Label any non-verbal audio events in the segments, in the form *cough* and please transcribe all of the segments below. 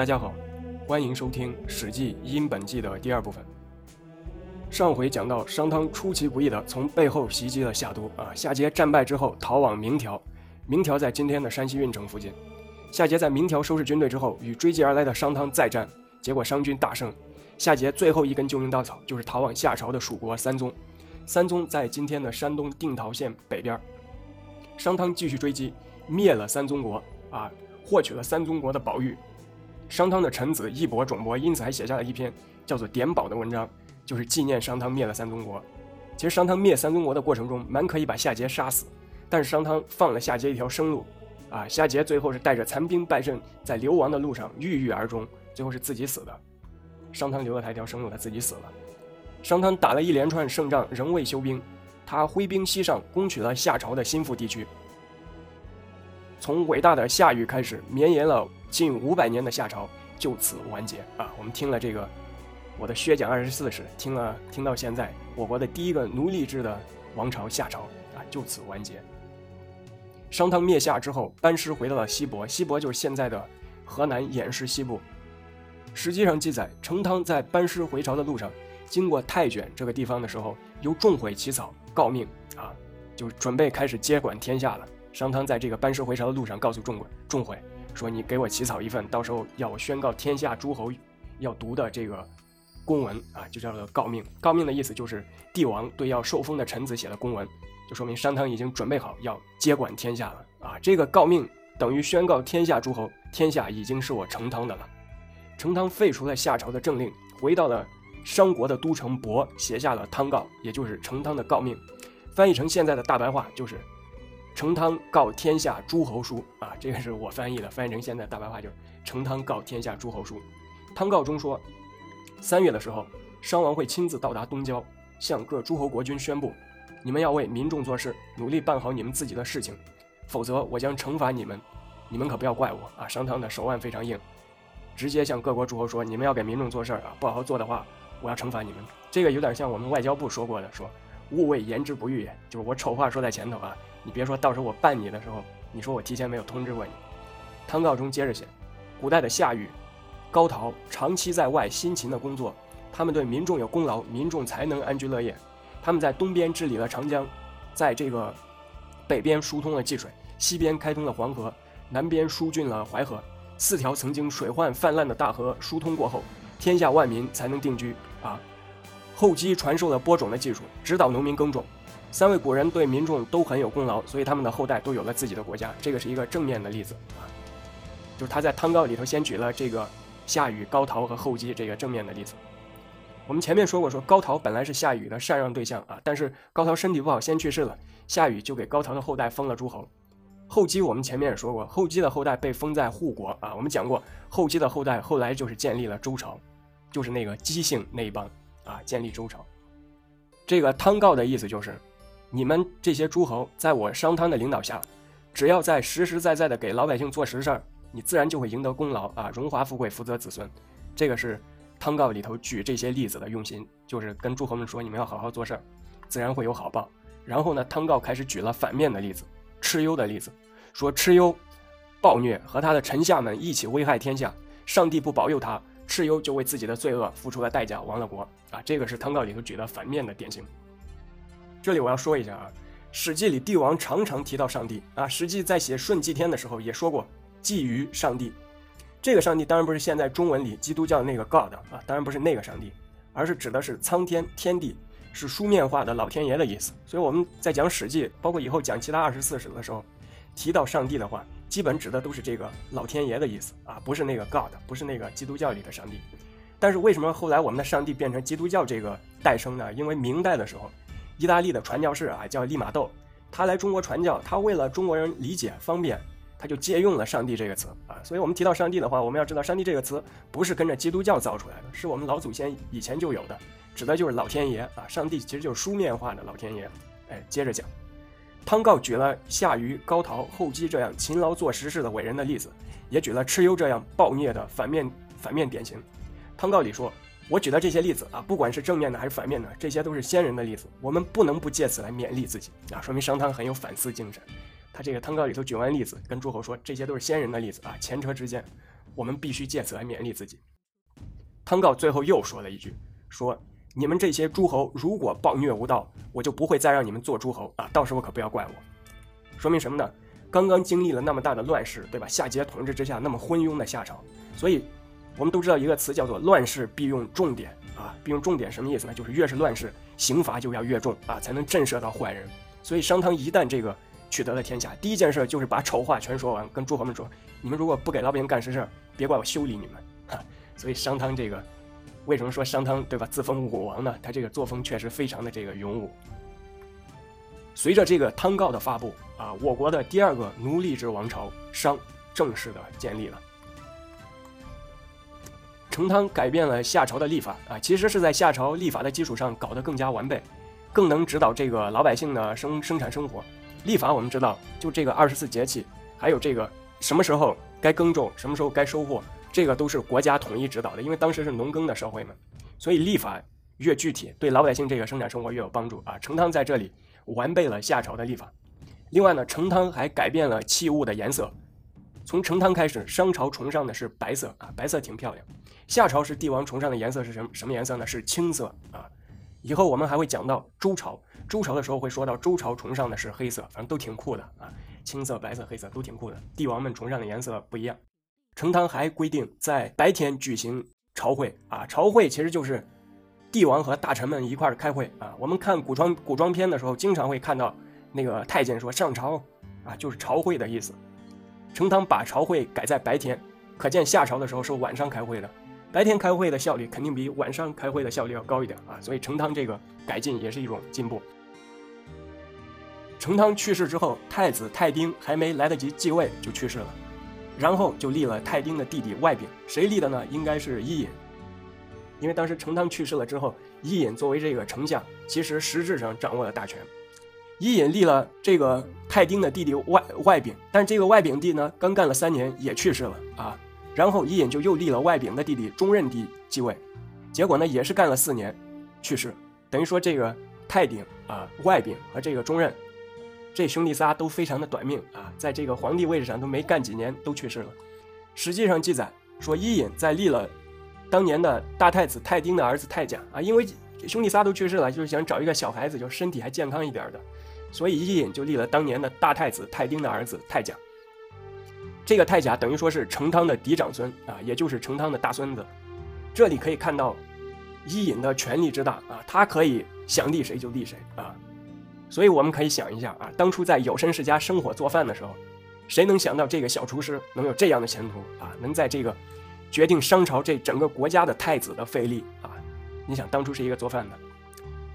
大家好，欢迎收听《史记·殷本纪》的第二部分。上回讲到商汤出其不意的从背后袭击了夏都啊，夏桀战败之后逃往明条，明条在今天的山西运城附近。夏桀在明条收拾军队之后，与追击而来的商汤再战，结果商军大胜。夏桀最后一根救命稻草就是逃往夏朝的蜀国三宗，三宗在今天的山东定陶县北边。商汤继续追击，灭了三宗国啊，获取了三宗国的宝玉。商汤的臣子义伯、种伯因此还写下了一篇叫做《典宝》的文章，就是纪念商汤灭了三宗国。其实商汤灭三宗国的过程中，蛮可以把夏桀杀死，但是商汤放了夏桀一条生路，啊，夏桀最后是带着残兵败阵，在流亡的路上郁郁而终，最后是自己死的。商汤留了他一条生路，他自己死了。商汤打了一连串胜仗，仍未休兵，他挥兵西上，攻取了夏朝的心腹地区。从伟大的夏禹开始，绵延了近五百年的夏朝就此完结啊！我们听了这个我的削讲二十四史，听了听到现在，我国的第一个奴隶制的王朝夏朝啊就此完结。商汤灭夏之后，班师回到了西伯，西伯就是现在的河南偃师西部。实际上记载，成汤在班师回朝的路上，经过太卷这个地方的时候，由仲悔起草告命啊，就准备开始接管天下了。商汤在这个班师回朝的路上，告诉仲悔，仲悔说：“你给我起草一份，到时候要我宣告天下诸侯要读的这个公文啊，就叫做告命。告命的意思就是帝王对要受封的臣子写的公文，就说明商汤已经准备好要接管天下了啊。这个告命等于宣告天下诸侯，天下已经是我成汤的了。”成汤废除了夏朝的政令，回到了商国的都城亳，写下了汤诰，也就是成汤的告命。翻译成现在的大白话就是“成汤告天下诸侯书”啊，这个是我翻译的，翻译成现在大白话就是“成汤告天下诸侯书”。汤告中说，三月的时候，商王会亲自到达东郊，向各诸侯国君宣布：你们要为民众做事，努力办好你们自己的事情，否则我将惩罚你们。你们可不要怪我啊！商汤的手腕非常硬。直接向各国诸侯说：“你们要给民众做事啊，不好好做的话，我要惩罚你们。”这个有点像我们外交部说过的，说“勿谓言之不预”，就是我丑话说在前头啊，你别说到时候我办你的时候，你说我提前没有通知过你。汤告中接着写：古代的夏禹、高陶长期在外辛勤的工作，他们对民众有功劳，民众才能安居乐业。他们在东边治理了长江，在这个北边疏通了济水，西边开通了黄河，南边疏浚了淮河。四条曾经水患泛滥的大河疏通过后，天下万民才能定居啊。后姬传授了播种的技术，指导农民耕种。三位古人对民众都很有功劳，所以他们的后代都有了自己的国家。这个是一个正面的例子啊，就是他在汤告里头先举了这个夏禹、高陶和后姬这个正面的例子。我们前面说过，说高陶本来是夏禹的禅让对象啊，但是高陶身体不好先去世了，夏禹就给高陶的后代封了诸侯。后姬，我们前面也说过，后姬的后代被封在护国啊。我们讲过，后姬的后代后来就是建立了周朝，就是那个姬姓那一帮啊，建立周朝。这个汤告的意思就是，你们这些诸侯在我商汤的领导下，只要在实实在在的给老百姓做实事儿，你自然就会赢得功劳啊，荣华富贵，福泽子孙。这个是汤告里头举这些例子的用心，就是跟诸侯们说，你们要好好做事儿，自然会有好报。然后呢，汤告开始举了反面的例子。蚩尤的例子，说蚩尤暴虐，和他的臣下们一起危害天下，上帝不保佑他，蚩尤就为自己的罪恶付出了代价，亡了国啊！这个是汤告里头举的反面的典型。这里我要说一下啊，《史记》里帝王常常提到上帝啊，《史记》在写顺祭天的时候也说过祭于上帝。这个上帝当然不是现在中文里基督教的那个 God 啊，当然不是那个上帝，而是指的是苍天天地。是书面化的老天爷的意思，所以我们在讲《史记》，包括以后讲其他二十四史的时候，提到上帝的话，基本指的都是这个老天爷的意思啊，不是那个 God，不是那个基督教里的上帝。但是为什么后来我们的上帝变成基督教这个诞生呢？因为明代的时候，意大利的传教士啊叫利玛窦，他来中国传教，他为了中国人理解方便，他就借用了“上帝”这个词啊。所以我们提到上帝的话，我们要知道“上帝”这个词不是跟着基督教造出来的，是我们老祖先以前就有的。指的就是老天爷啊，上帝其实就是书面化的老天爷。哎，接着讲，汤告举了夏禹、高陶、后姬这样勤劳做实事的伟人的例子，也举了蚩尤这样暴虐的反面反面典型。汤告里说：“我举的这些例子啊，不管是正面的还是反面的，这些都是先人的例子，我们不能不借此来勉励自己啊，说明商汤很有反思精神。他这个汤告里头举完例子，跟诸侯说，这些都是先人的例子啊，前车之鉴，我们必须借此来勉励自己。汤告最后又说了一句：“说你们这些诸侯如果暴虐无道，我就不会再让你们做诸侯啊！到时候可不要怪我。”说明什么呢？刚刚经历了那么大的乱世，对吧？夏桀统治之下那么昏庸的夏朝，所以我们都知道一个词叫做“乱世必用重典”啊，必用重典什么意思呢？就是越是乱世，刑罚就要越重啊，才能震慑到坏人。所以商汤一旦这个取得了天下，第一件事就是把丑话全说完，跟诸侯们说：“你们如果不给老百姓干实事，别怪我修理你们。”哈，所以商汤这个为什么说商汤对吧？自封武王呢？他这个作风确实非常的这个勇武。随着这个汤告的发布啊，我国的第二个奴隶制王朝商正式的建立了。成汤改变了夏朝的历法啊，其实是在夏朝历法的基础上搞得更加完备，更能指导这个老百姓的生生产生活。历法我们知道，就这个二十四节气，还有这个什么时候该耕种，什么时候该收获，这个都是国家统一指导的。因为当时是农耕的社会嘛，所以历法越具体，对老百姓这个生产生活越有帮助啊。成汤在这里。完备了夏朝的历法，另外呢，成汤还改变了器物的颜色。从成汤开始，商朝崇尚的是白色啊，白色挺漂亮。夏朝是帝王崇尚的颜色是什么什么颜色呢？是青色啊。以后我们还会讲到周朝，周朝的时候会说到周朝崇尚的是黑色，反正都挺酷的啊，青色、白色、黑色都挺酷的。帝王们崇尚的颜色不一样。成汤还规定在白天举行朝会啊，朝会其实就是。帝王和大臣们一块儿开会啊！我们看古装古装片的时候，经常会看到那个太监说上朝，啊，就是朝会的意思。成汤把朝会改在白天，可见夏朝的时候是晚上开会的。白天开会的效率肯定比晚上开会的效率要高一点啊！所以成汤这个改进也是一种进步。成汤去世之后，太子太丁还没来得及继位就去世了，然后就立了太丁的弟弟外丙，谁立的呢？应该是伊尹。因为当时成汤去世了之后，伊尹作为这个丞相，其实实质上掌握了大权。伊尹立了这个太丁的弟弟外外丙，但是这个外丙弟呢，刚干了三年也去世了啊。然后伊尹就又立了外丙的弟弟中任帝继位，结果呢也是干了四年，去世。等于说这个太鼎啊、外丙和这个中任，这兄弟仨都非常的短命啊，在这个皇帝位置上都没干几年都去世了。实际上记载说，伊尹在立了。当年的大太子太丁的儿子太甲啊，因为兄弟仨都去世了，就是想找一个小孩子，就身体还健康一点的，所以伊尹就立了当年的大太子太丁的儿子太甲。这个太甲等于说是成汤的嫡长孙啊，也就是成汤的大孙子。这里可以看到伊尹的权力之大啊，他可以想立谁就立谁啊。所以我们可以想一下啊，当初在有身世家生火做饭的时候，谁能想到这个小厨师能有这样的前途啊？能在这个。决定商朝这整个国家的太子的费力啊！你想当初是一个做饭的，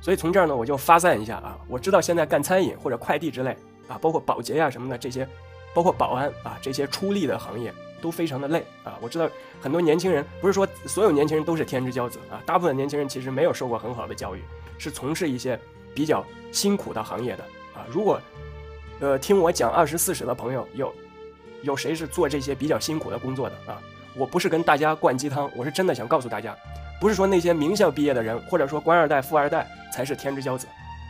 所以从这儿呢，我就发散一下啊。我知道现在干餐饮或者快递之类啊，包括保洁呀什么的这些，包括保安啊这些出力的行业都非常的累啊。我知道很多年轻人不是说所有年轻人都是天之骄子啊，大部分年轻人其实没有受过很好的教育，是从事一些比较辛苦的行业的啊。如果呃听我讲二十四史的朋友有有谁是做这些比较辛苦的工作的啊？我不是跟大家灌鸡汤，我是真的想告诉大家，不是说那些名校毕业的人，或者说官二代、富二代才是天之骄子。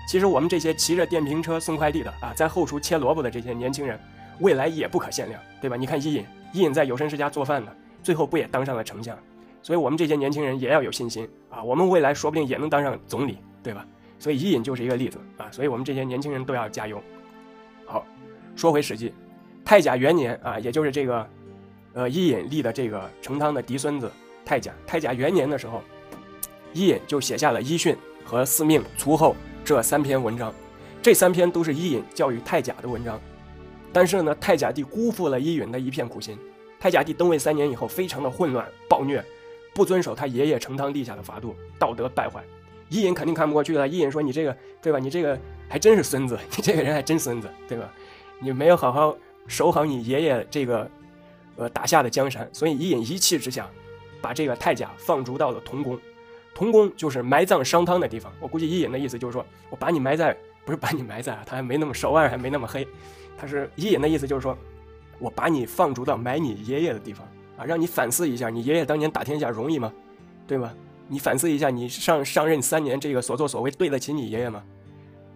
其实我们这些骑着电瓶车送快递的啊，在后厨切萝卜的这些年轻人，未来也不可限量，对吧？你看伊尹，伊尹在有生世家做饭呢，最后不也当上了丞相？所以我们这些年轻人也要有信心啊，我们未来说不定也能当上总理，对吧？所以伊尹就是一个例子啊，所以我们这些年轻人都要加油。好，说回《史记》，太甲元年啊，也就是这个。呃，伊尹立的这个成汤的嫡孙子太甲，太甲元年的时候，伊尹就写下了《伊训》和《四命》《卒后》这三篇文章，这三篇都是伊尹教育太甲的文章。但是呢，太甲帝辜负了伊尹的一片苦心。太甲帝登位三年以后，非常的混乱暴虐，不遵守他爷爷成汤立下的法度，道德败坏。伊尹肯定看不过去了。伊尹说：“你这个对吧？你这个还真是孙子，你这个人还真孙子，对吧？你没有好好守好你爷爷这个。”呃，打下的江山，所以伊尹一气之下，把这个太甲放逐到了同宫。同宫就是埋葬商汤的地方。我估计伊尹的意思就是说，我把你埋在，不是把你埋在啊，他还没那么手腕还没那么黑。他是伊尹的意思就是说，我把你放逐到埋你爷爷的地方啊，让你反思一下，你爷爷当年打天下容易吗？对吗？你反思一下，你上上任三年这个所作所为对得起你爷爷吗？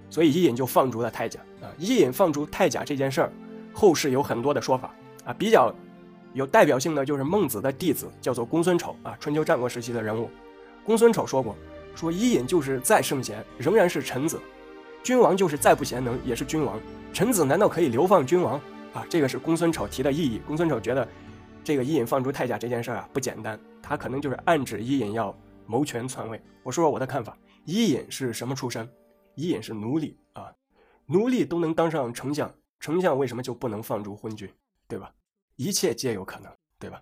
所以伊尹就放逐了太甲啊。伊尹放逐太甲这件事儿，后世有很多的说法啊，比较。有代表性的就是孟子的弟子，叫做公孙丑啊，春秋战国时期的人物。公孙丑说过，说伊尹就是再圣贤，仍然是臣子；君王就是再不贤能，也是君王。臣子难道可以流放君王啊？这个是公孙丑提的异议。公孙丑觉得，这个伊尹放逐太甲这件事啊不简单，他可能就是暗指伊尹要谋权篡位。我说说我的看法，伊尹是什么出身？伊尹是奴隶啊，奴隶都能当上丞相，丞相为什么就不能放逐昏君？对吧？一切皆有可能，对吧？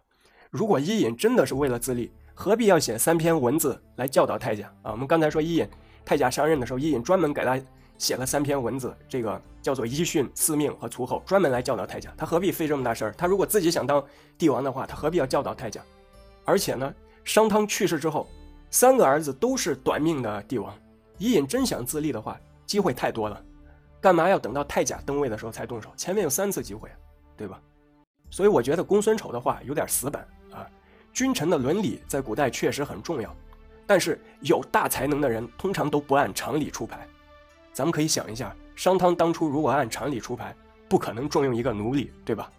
如果伊尹真的是为了自立，何必要写三篇文字来教导太甲啊？我们刚才说伊尹太甲上任的时候，伊尹专门给他写了三篇文字，这个叫做伊训、赐命和卒后，专门来教导太甲。他何必费这么大事儿？他如果自己想当帝王的话，他何必要教导太甲？而且呢，商汤去世之后，三个儿子都是短命的帝王，伊尹真想自立的话，机会太多了，干嘛要等到太甲登位的时候才动手？前面有三次机会，对吧？所以我觉得公孙丑的话有点死板。君臣的伦理在古代确实很重要，但是有大才能的人通常都不按常理出牌。咱们可以想一下，商汤当初如果按常理出牌，不可能重用一个奴隶，对吧？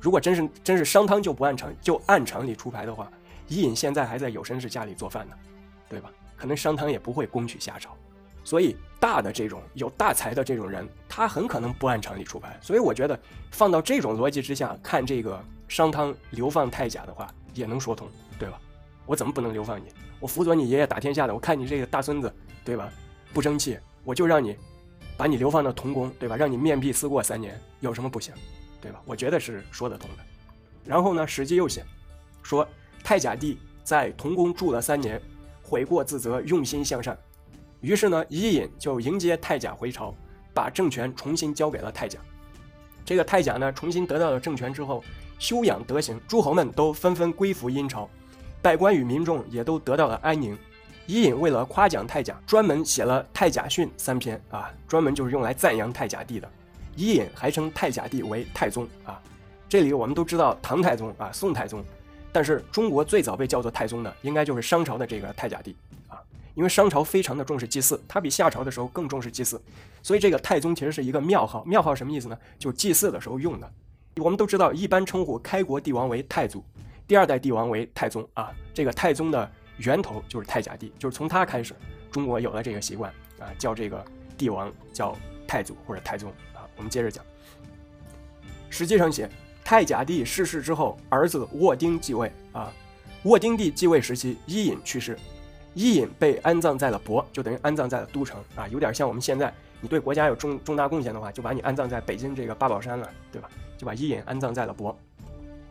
如果真是真是商汤就不按常就按常理出牌的话，伊尹现在还在有绅士家里做饭呢，对吧？可能商汤也不会攻取夏朝。所以大的这种有大才的这种人，他很可能不按常理出牌。所以我觉得放到这种逻辑之下看这个商汤流放太甲的话，也能说通，对吧？我怎么不能流放你？我辅佐你爷爷打天下的，我看你这个大孙子，对吧？不争气，我就让你把你流放到童宫，对吧？让你面壁思过三年，有什么不行？对吧？我觉得是说得通的。然后呢，《史记》又写说，太甲帝在童宫住了三年，悔过自责，用心向善。于是呢，伊尹就迎接太甲回朝，把政权重新交给了太甲。这个太甲呢，重新得到了政权之后，修养德行，诸侯们都纷纷归服殷朝，百官与民众也都得到了安宁。伊尹为了夸奖太甲，专门写了《太甲训》三篇啊，专门就是用来赞扬太甲帝的。伊尹还称太甲帝为太宗啊。这里我们都知道唐太宗啊，宋太宗，但是中国最早被叫做太宗的，应该就是商朝的这个太甲帝啊。因为商朝非常的重视祭祀，他比夏朝的时候更重视祭祀，所以这个太宗其实是一个庙号。庙号什么意思呢？就祭祀的时候用的。我们都知道，一般称呼开国帝王为太祖，第二代帝王为太宗啊。这个太宗的源头就是太甲帝，就是从他开始，中国有了这个习惯啊，叫这个帝王叫太祖或者太宗啊。我们接着讲，实际上写太甲帝逝世之后，儿子沃丁继位啊。沃丁帝继位时期，伊尹去世。伊尹被安葬在了亳，就等于安葬在了都城啊，有点像我们现在，你对国家有重重大贡献的话，就把你安葬在北京这个八宝山了，对吧？就把伊尹安葬在了亳。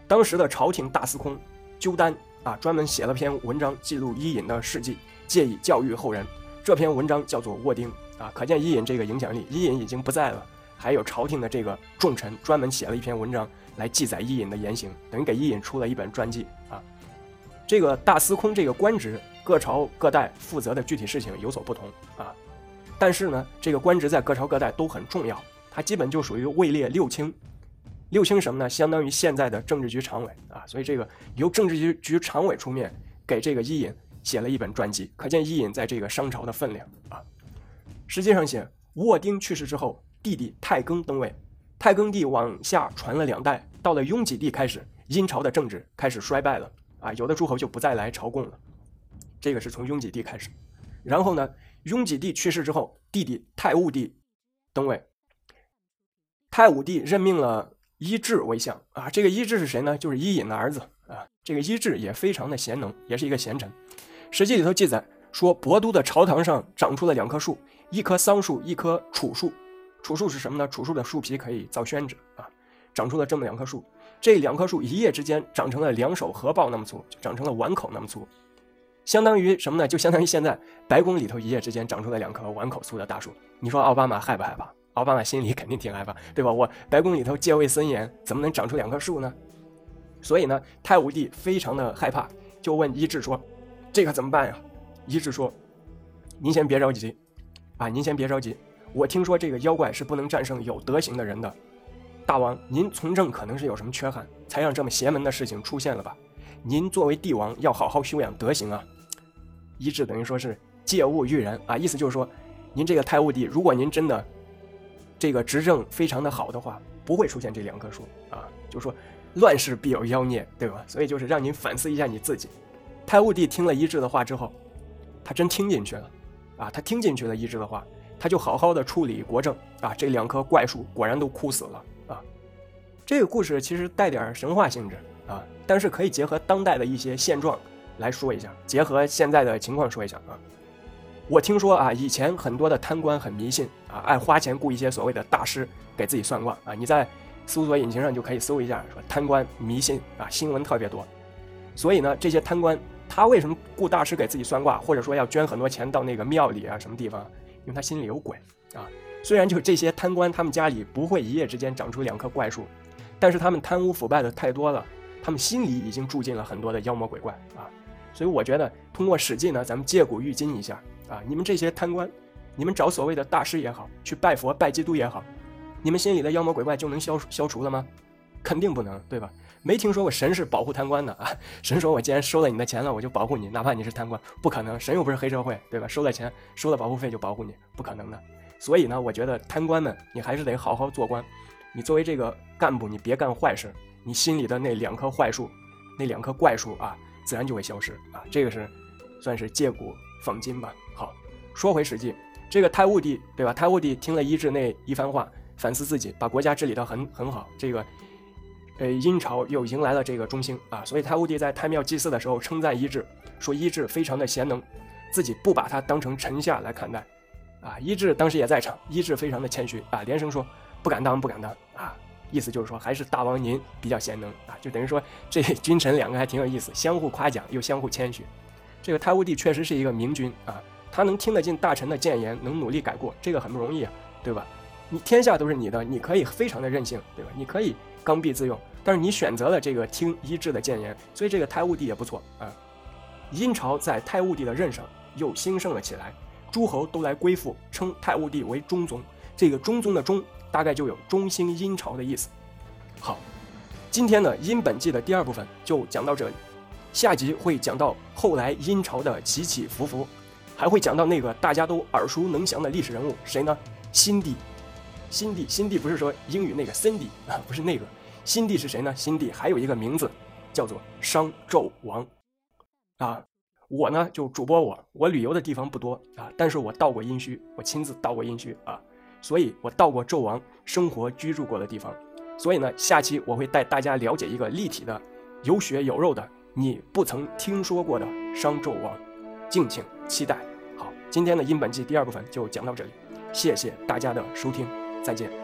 当时的朝廷大司空鸠丹啊，专门写了篇文章记录伊尹的事迹，借以教育后人。这篇文章叫做《沃丁》啊，可见伊尹这个影响力。伊尹已经不在了，还有朝廷的这个重臣专门写了一篇文章来记载伊尹的言行，等于给伊尹出了一本传记啊。这个大司空这个官职。各朝各代负责的具体事情有所不同啊，但是呢，这个官职在各朝各代都很重要，它基本就属于位列六卿。六卿什么呢？相当于现在的政治局常委啊，所以这个由政治局局常委出面给这个伊尹写了一本传记，可见伊尹在这个商朝的分量啊。实际上写沃丁去世之后，弟弟太庚登位，太庚帝往下传了两代，到了雍己帝开始，殷朝的政治开始衰败了啊，有的诸侯就不再来朝贡了。这个是从雍己帝开始，然后呢，雍己帝去世之后，弟弟太武帝登位。太武帝任命了伊稚为相啊，这个伊稚是谁呢？就是伊尹的儿子啊。这个伊稚也非常的贤能，也是一个贤臣。史记里头记载说，亳都的朝堂上长出了两棵树，一棵桑树，一棵楚树。楚树是什么呢？楚树的树皮可以造宣纸啊，长出了这么两棵树。这两棵树一夜之间长成了两手合抱那么粗，就长成了碗口那么粗。相当于什么呢？就相当于现在白宫里头一夜之间长出来两棵碗口粗的大树。你说奥巴马害不害怕？奥巴马心里肯定挺害怕，对吧？我白宫里头戒备森严，怎么能长出两棵树呢？所以呢，太武帝非常的害怕，就问伊稚说：“这可怎么办呀？”伊稚说：“您先别着急，啊，您先别着急。我听说这个妖怪是不能战胜有德行的人的。大王，您从政可能是有什么缺憾，才让这么邪门的事情出现了吧？您作为帝王，要好好修养德行啊。”医治等于说是借物喻人啊，意思就是说，您这个太武帝，如果您真的这个执政非常的好的话，不会出现这两棵树啊。就说，乱世必有妖孽，对吧？所以就是让您反思一下你自己。太戊帝听了一志的话之后，他真听进去了，啊，他听进去了一志的话，他就好好的处理国政啊。这两棵怪树果然都枯死了啊。这个故事其实带点神话性质啊，但是可以结合当代的一些现状来说一下，结合现在的情况说一下啊。我听说啊，以前很多的贪官很迷信啊，爱花钱雇一些所谓的大师给自己算卦啊。你在搜索引擎上就可以搜一下，说贪官迷信啊，新闻特别多。所以呢，这些贪官他为什么雇大师给自己算卦，或者说要捐很多钱到那个庙里啊什么地方？因为他心里有鬼啊。虽然就这些贪官，他们家里不会一夜之间长出两棵怪树，但是他们贪污腐败的太多了，他们心里已经住进了很多的妖魔鬼怪啊。所以我觉得通过《史记》呢，咱们借古喻今一下啊，你们这些贪官，你们找所谓的大师也好，去拜佛拜基督也好。你们心里的妖魔鬼怪就能消消除了吗？肯定不能，对吧？没听说过神是保护贪官的啊！*laughs* 神说我既然收了你的钱了，我就保护你，哪怕你是贪官，不可能。神又不是黑社会，对吧？收了钱，收了保护费就保护你，不可能的。所以呢，我觉得贪官们，你还是得好好做官。你作为这个干部，你别干坏事，你心里的那两棵坏树，那两棵怪树啊，自然就会消失啊。这个是算是借古讽今吧。好，说回史记，这个太戊帝，对吧？太戊帝听了伊稚那一番话。反思自己，把国家治理得很很好。这个，呃，殷朝又迎来了这个中兴啊，所以太戊帝在太庙祭祀的时候称赞伊稚，说伊稚非常的贤能，自己不把他当成臣下来看待，啊，伊稚当时也在场，伊稚非常的谦虚啊，连声说不敢当，不敢当啊，意思就是说还是大王您比较贤能啊，就等于说 *laughs* 这君臣两个还挺有意思，相互夸奖又相互谦虚。这个太武帝确实是一个明君啊，他能听得进大臣的谏言，能努力改过，这个很不容易啊，对吧？你天下都是你的，你可以非常的任性，对吧？你可以刚愎自用，但是你选择了这个听一致的谏言，所以这个太武帝也不错啊。殷朝在太武帝的任上又兴盛了起来，诸侯都来归附，称太武帝为中宗。这个中宗的中，大概就有中兴殷朝的意思。好，今天呢，殷本纪的第二部分就讲到这里，下集会讲到后来殷朝的起起伏伏，还会讲到那个大家都耳熟能详的历史人物，谁呢？辛帝。新帝，新帝不是说英语那个 Cindy 啊，不是那个，新帝是谁呢？新帝还有一个名字叫做商纣王，啊，我呢就主播我，我旅游的地方不多啊，但是我到过殷墟，我亲自到过殷墟啊，所以我到过纣王生活居住过的地方，所以呢，下期我会带大家了解一个立体的、有血有肉的你不曾听说过的商纣王，敬请期待。好，今天的殷本纪第二部分就讲到这里，谢谢大家的收听。再见。